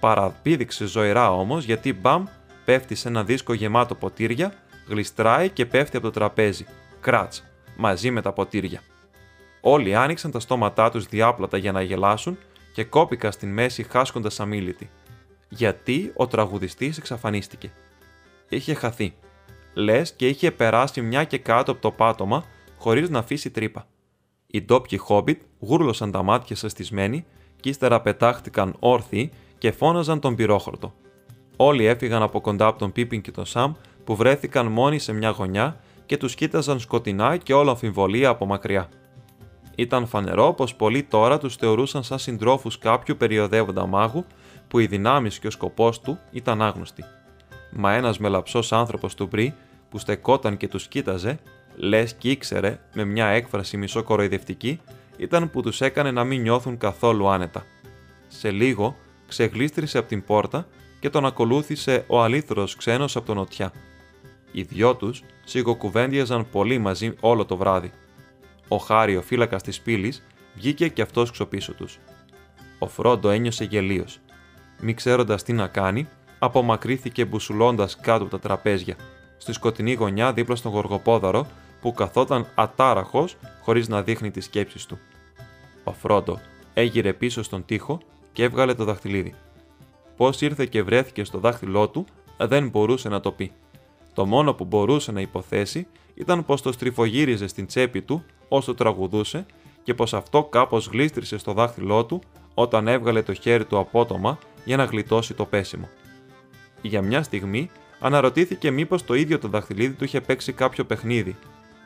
Παραπήδηξε ζωηρά όμως γιατί μπαμ πέφτει σε ένα δίσκο γεμάτο ποτήρια, γλιστράει και πέφτει από το τραπέζι. Κράτς, μαζί με τα ποτήρια. Όλοι άνοιξαν τα στόματά τους διάπλατα για να γελάσουν και κόπηκαν στην μέση χάσκοντας αμήλυτη. Γιατί ο τραγουδιστής εξαφανίστηκε. Είχε χαθεί. Λες και είχε περάσει μια και κάτω από το πάτωμα χωρίς να αφήσει τρύπα. Οι ντόπιοι χόμπιτ γούρλωσαν τα μάτια σαστισμένοι και ύστερα πετάχτηκαν όρθιοι και φώναζαν τον πυρόχορτο. Όλοι έφυγαν από κοντά από τον Πίπιν και τον Σαμ που βρέθηκαν μόνοι σε μια γωνιά και τους κοίταζαν σκοτεινά και όλο αμφιβολία από μακριά. Ήταν φανερό πως πολλοί τώρα τους θεωρούσαν σαν συντρόφους κάποιου περιοδεύοντα μάγου που οι δυνάμεις και ο σκοπός του ήταν άγνωστοι. Μα ένας μελαψός άνθρωπος του Μπρι που στεκόταν και τους κοίταζε, λες και ήξερε με μια έκφραση μισοκοροϊδευτική ήταν που τους έκανε να μην νιώθουν καθόλου άνετα. Σε λίγο ξεγλίστρησε από την πόρτα και τον ακολούθησε ο αλήθρος ξένος από τον νοτιά. Οι δυο τους σιγοκουβέντιαζαν πολύ μαζί όλο το βράδυ. Ο Χάρη, ο φύλακας της πύλης, βγήκε και αυτός ξοπίσω τους. Ο Φρόντο ένιωσε γελίος. Μη ξέροντας τι να κάνει, απομακρύθηκε μπουσουλώντας κάτω από τα τραπέζια, στη σκοτεινή γωνιά δίπλα στον γοργοπόδαρο που καθόταν ατάραχος χωρίς να δείχνει τις σκέψεις του. Ο Φρόντο έγειρε πίσω στον τοίχο και έβγαλε το δαχτυλίδι. Πώς ήρθε και βρέθηκε στο δάχτυλό του δεν μπορούσε να το πει. Το μόνο που μπορούσε να υποθέσει ήταν πως το στριφογύριζε στην τσέπη του όσο τραγουδούσε και πως αυτό κάπως γλίστρισε στο δάχτυλό του όταν έβγαλε το χέρι του απότομα για να γλιτώσει το πέσιμο. Για μια στιγμή αναρωτήθηκε μήπως το ίδιο το δαχτυλίδι του είχε παίξει κάποιο παιχνίδι,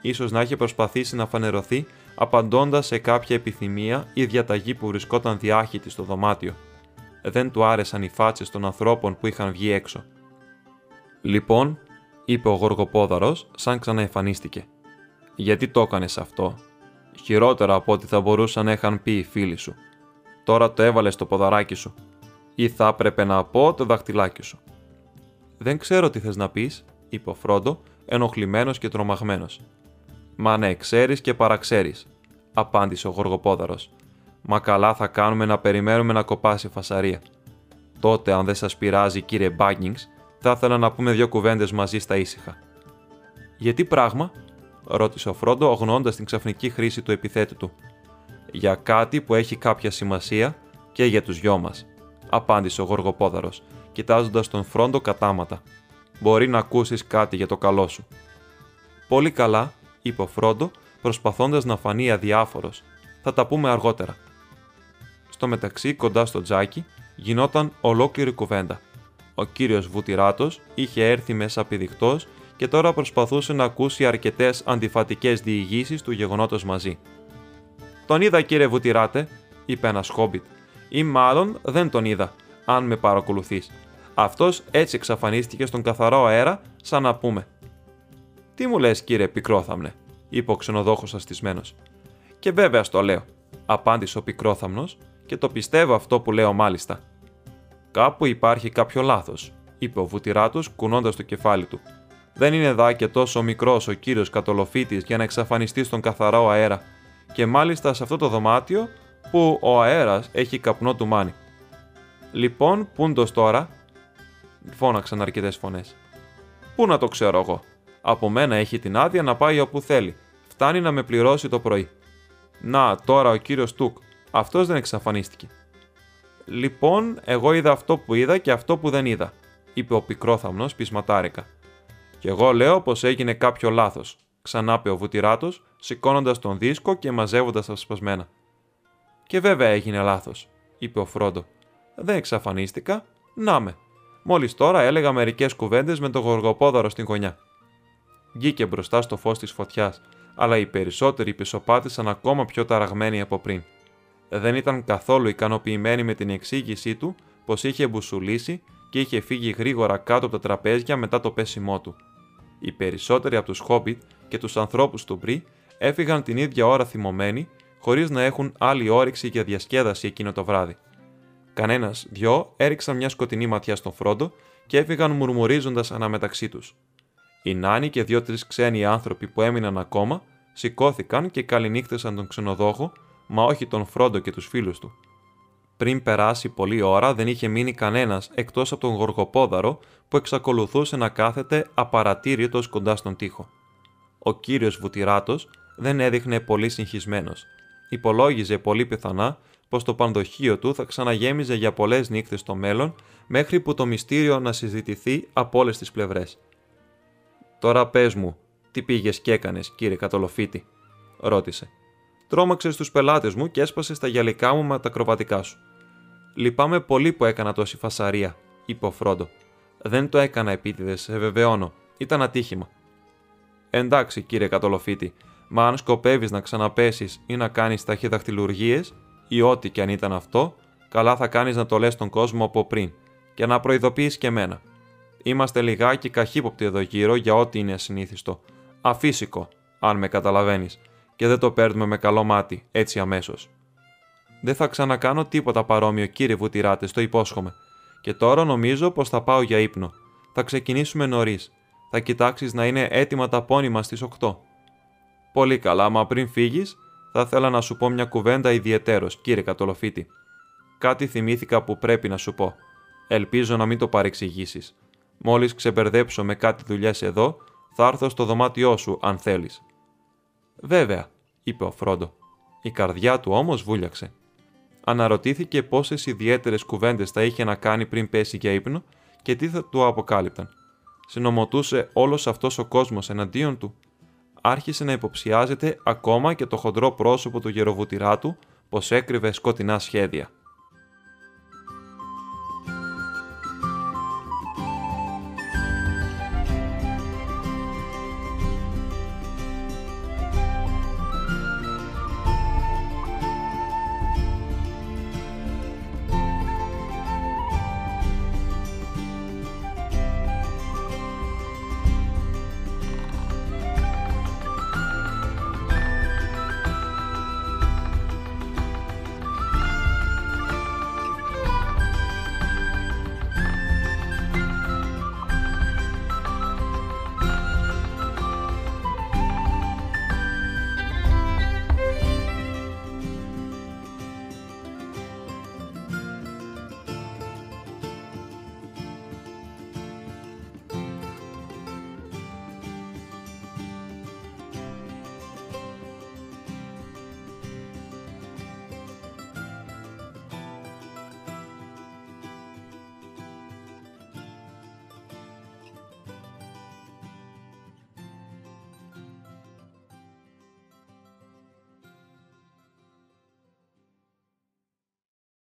ίσως να είχε προσπαθήσει να φανερωθεί απαντώντας σε κάποια επιθυμία ή διαταγή που βρισκόταν διάχυτη στο δωμάτιο. Δεν του άρεσαν οι φάτσες των ανθρώπων που είχαν βγει έξω. Λοιπόν, είπε ο Γοργοπόδαρος, σαν ξαναεμφανίστηκε. Γιατί το έκανες αυτό, χειρότερα από ό,τι θα μπορούσαν να είχαν πει οι φίλοι σου. Τώρα το έβαλες στο ποδαράκι σου. Ή θα έπρεπε να πω το δαχτυλάκι σου. Δεν ξέρω τι θες να πεις, είπε ο Φρόντο, ενοχλημένος και τρομαγμένος. Μα ναι, ξέρεις και παραξέρεις, απάντησε ο Γοργοπόδαρος. Μα καλά θα κάνουμε να περιμένουμε να κοπάσει φασαρία. Τότε, αν δεν σας πειράζει, κύριε Μπάγκινγκς, θα ήθελα να πούμε δύο κουβέντες μαζί στα ήσυχα. Γιατί πράγμα, ρώτησε ο Φρόντο, αγνοώντας την ξαφνική χρήση του επιθέτου του. Για κάτι που έχει κάποια σημασία και για τους δυο μας, απάντησε ο Γοργοπόδαρος, κοιτάζοντας τον Φρόντο κατάματα. Μπορεί να ακούσεις κάτι για το καλό σου. Πολύ καλά, είπε ο Φρόντο, προσπαθώντας να φανεί αδιάφορος. Θα τα πούμε αργότερα. Στο μεταξύ, κοντά στο τζάκι, γινόταν ολόκληρη κουβέντα. Ο κύριος Βουτυράτος είχε έρθει μέσα πηδηχτός και τώρα προσπαθούσε να ακούσει αρκετές αντιφατικές διηγήσεις του γεγονότος μαζί. Τον είδα, κύριε Βουτυράτε, είπε ένας χόμπιτ, ή μάλλον δεν τον είδα, αν με παρακολουθείς. Αυτός έτσι εξαφανίστηκε στον καθαρό αέρα, σαν να πούμε. Τι μου λες, κύριε Πικρόθαμνε, είπε ο ξενοδόχος αστισμένος. Και βέβαια στο λέω, απάντησε ο Πικρόθαμνος, και το πιστεύω αυτό που λέω μάλιστα. Κάπου υπάρχει κάποιο λάθος, είπε ο Βουτυράτος κουνώντας το κεφάλι του. Δεν είναι δά και τόσο μικρός ο κύριος Κατολοφίτης για να εξαφανιστεί στον καθαρό αέρα, και μάλιστα σε αυτό το δωμάτιο που ο αέρας έχει καπνό του μάνι. Λοιπόν, πούντος τώρα, φώναξαν αρκετές φωνές. Πού να το ξέρω εγώ; Από μένα έχει την άδεια να πάει όπου θέλει. Φτάνει να με πληρώσει το πρωί. Να, τώρα ο κύριος Τουκ. Αυτός δεν εξαφανίστηκε. Λοιπόν, εγώ είδα αυτό που είδα και αυτό που δεν είδα, είπε ο πικρόθαμνος πεισματάρικα. Κι εγώ λέω πως έγινε κάποιο λάθος, ξανάπε ο βουτυράτος, σηκώνοντας τον δίσκο και μαζεύοντας τα σπασμένα. Και βέβαια έγινε λάθος, είπε ο Φρόντο. Δεν εξαφανίστηκα, να με. Μόλις τώρα έλεγα μερικές κουβέντες με τον γοργοπόδαρο στην γωνιά. Γκήκε μπροστά στο φως της φωτιάς, αλλά οι περισσότεροι πισωπάτησαν ακόμα πιο ταραγμένοι από πριν. Δεν ήταν καθόλου ικανοποιημένοι με την εξήγησή του πως είχε μπουσουλήσει και είχε φύγει γρήγορα κάτω από τα τραπέζια μετά το πέσιμό του. Οι περισσότεροι από τους Χόμπιτ και τους ανθρώπους του Μπρι έφυγαν την ίδια ώρα θυμωμένοι, χωρίς να έχουν άλλη όρεξη για διασκέδαση εκείνο το βράδυ. Κανένας δυο έριξαν μια σκοτεινή ματιά στον Φρόντο και έφυγαν μουρμουρίζοντας αναμεταξύ τους. Οι Νάνοι και δύο-τρει ξένοι άνθρωποι που έμειναν ακόμα σηκώθηκαν και καληνύχτεσαν τον ξενοδόχο, μα όχι τον Φρόντο και τους φίλους του. Πριν περάσει πολλή ώρα δεν είχε μείνει κανένας εκτός από τον Γοργοπόδαρο που εξακολουθούσε να κάθεται απαρατήρητος κοντά στον τοίχο. Ο κύριος Βουτυράτος δεν έδειχνε πολύ συγχυσμένος. Υπολόγιζε πολύ πιθανά πως το πανδοχείο του θα ξαναγέμιζε για πολλές νύχτες στο μέλλον μέχρι που το μυστήριο να συζητηθεί από όλες τις πλευρές. Τώρα πες μου, τι πήγες και έκανες, κύριε Κατολοφίτη, ρώτησε. Τρώμαξε στους πελάτες μου και έσπασε στα γυαλικά μου με τα κροβατικά σου. Λυπάμαι πολύ που έκανα τόση φασαρία, είπε ο Φρόντο. Δεν το έκανα επίτηδες, σε βεβαιώνω. Ήταν ατύχημα. Εντάξει, κύριε Κατολοφίτη, μα αν σκοπεύεις να ξαναπέσεις ή να κάνεις ταχυδαχτυλουργίε, ή ό,τι και αν ήταν αυτό, καλά θα κάνεις να το λες στον κόσμο από πριν και να προειδοποιείς και εμένα. Είμαστε λιγάκι καχύποπτοι εδώ γύρω για ό,τι είναι ασυνήθιστο. Αφύσικο, αν με καταλαβαίνεις, και δεν το παίρνουμε με καλό μάτι, έτσι αμέσως. Δεν θα ξανακάνω τίποτα παρόμοιο, κύριε Βουτυράτε, το υπόσχομαι. Και τώρα νομίζω πως θα πάω για ύπνο. Θα ξεκινήσουμε νωρίς. Θα κοιτάξεις να είναι έτοιμα τα πόνιμα στις 8. Πολύ καλά, μα πριν φύγεις, θα ήθελα να σου πω μια κουβέντα ιδιαιτέρως, κύριε Κατολοφίτη. Κάτι θυμήθηκα που πρέπει να σου πω. Ελπίζω να μην το παρεξηγήσεις. Μόλις ξεμπερδέψω με κάτι δουλειές εδώ, θα έρθω στο δωμάτιό σου, αν θέλεις. Βέβαια, είπε ο Φρόντο. Η καρδιά του όμως βούλιαξε. Αναρωτήθηκε πόσες ιδιαίτερες κουβέντες θα είχε να κάνει πριν πέσει για ύπνο και τι θα του αποκάλυπταν. Συνομωτούσε όλος αυτός ο κόσμος εναντίον του. Άρχισε να υποψιάζεται ακόμα και το χοντρό πρόσωπο του γεροβουτηρά του πως έκρυβε σκοτεινά σχέδια.